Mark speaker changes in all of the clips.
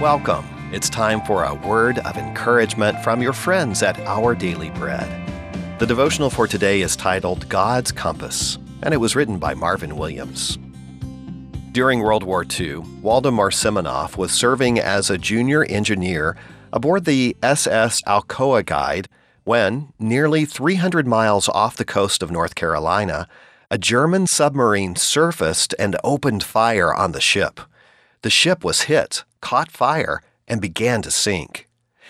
Speaker 1: Welcome. It's time for a word of encouragement from your friends at Our Daily Bread. The devotional for today is titled God's Compass, and it was written by Marvin Williams. During World War II, Waldemar Semenov was serving as a junior engineer aboard the SS Alcoa Guide when, nearly 300 miles off the coast of North Carolina, a German submarine surfaced and opened fire on the ship. The ship was hit, caught fire, and began to sink.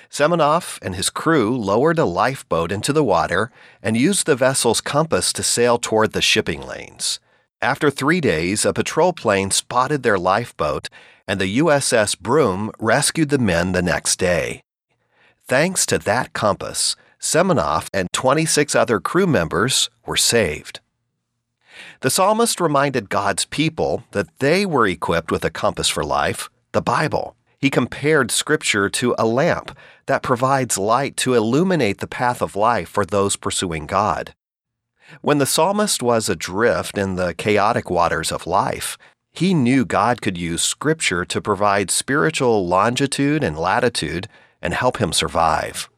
Speaker 1: Semenov and his crew lowered a lifeboat into the water and used the vessel's compass to sail toward the shipping lanes. After three days, a patrol plane spotted their lifeboat, and the USS Broome rescued the men the next day. Thanks to that compass, Semenov and 26 other crew members were saved. The psalmist reminded God's people that they were equipped with a compass for life, the Bible. He compared Scripture to a lamp that provides light to illuminate the path of life for those pursuing God. When the psalmist was adrift in the chaotic waters of life, he knew God could use Scripture to provide spiritual longitude and latitude and help him survive.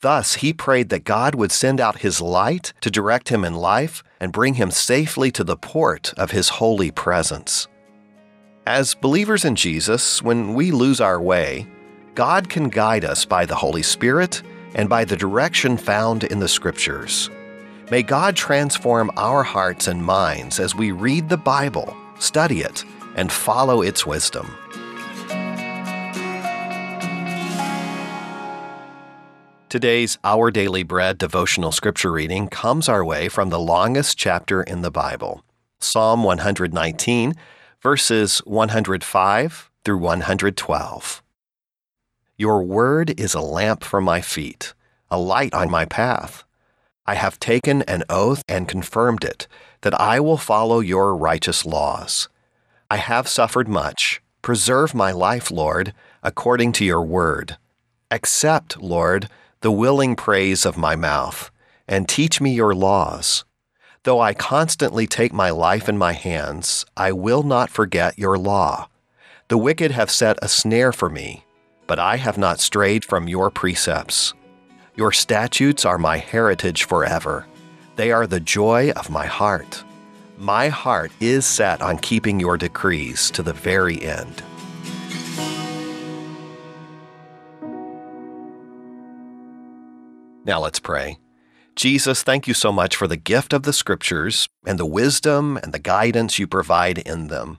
Speaker 1: Thus, he prayed that God would send out his light to direct him in life and bring him safely to the port of his holy presence. As believers in Jesus, when we lose our way, God can guide us by the Holy Spirit and by the direction found in the Scriptures. May God transform our hearts and minds as we read the Bible, study it, and follow its wisdom. Today's Our Daily Bread devotional scripture reading comes our way from the longest chapter in the Bible, Psalm 119, verses 105 through 112. Your word is a lamp for my feet, a light on my path. I have taken an oath and confirmed it, that I will follow your righteous laws. I have suffered much. Preserve my life, Lord, according to your word. Accept, Lord, the willing praise of my mouth, and teach me your laws. Though I constantly take my life in my hands, I will not forget your law. The wicked have set a snare for me, but I have not strayed from your precepts. Your statutes are my heritage forever. They are the joy of my heart. My heart is set on keeping your decrees to the very end. Now let's pray. Jesus, thank you so much for the gift of the Scriptures and the wisdom and the guidance you provide in them.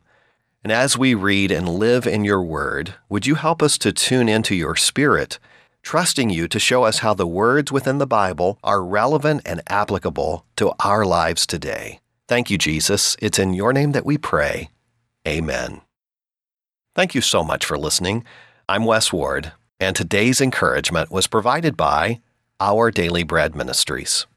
Speaker 1: And as we read and live in your word, would you help us to tune into your spirit, trusting you to show us how the words within the Bible are relevant and applicable to our lives today? Thank you, Jesus. It's in your name that we pray. Amen. Thank you so much for listening. I'm Wes Ward, and today's encouragement was provided by our Daily Bread Ministries.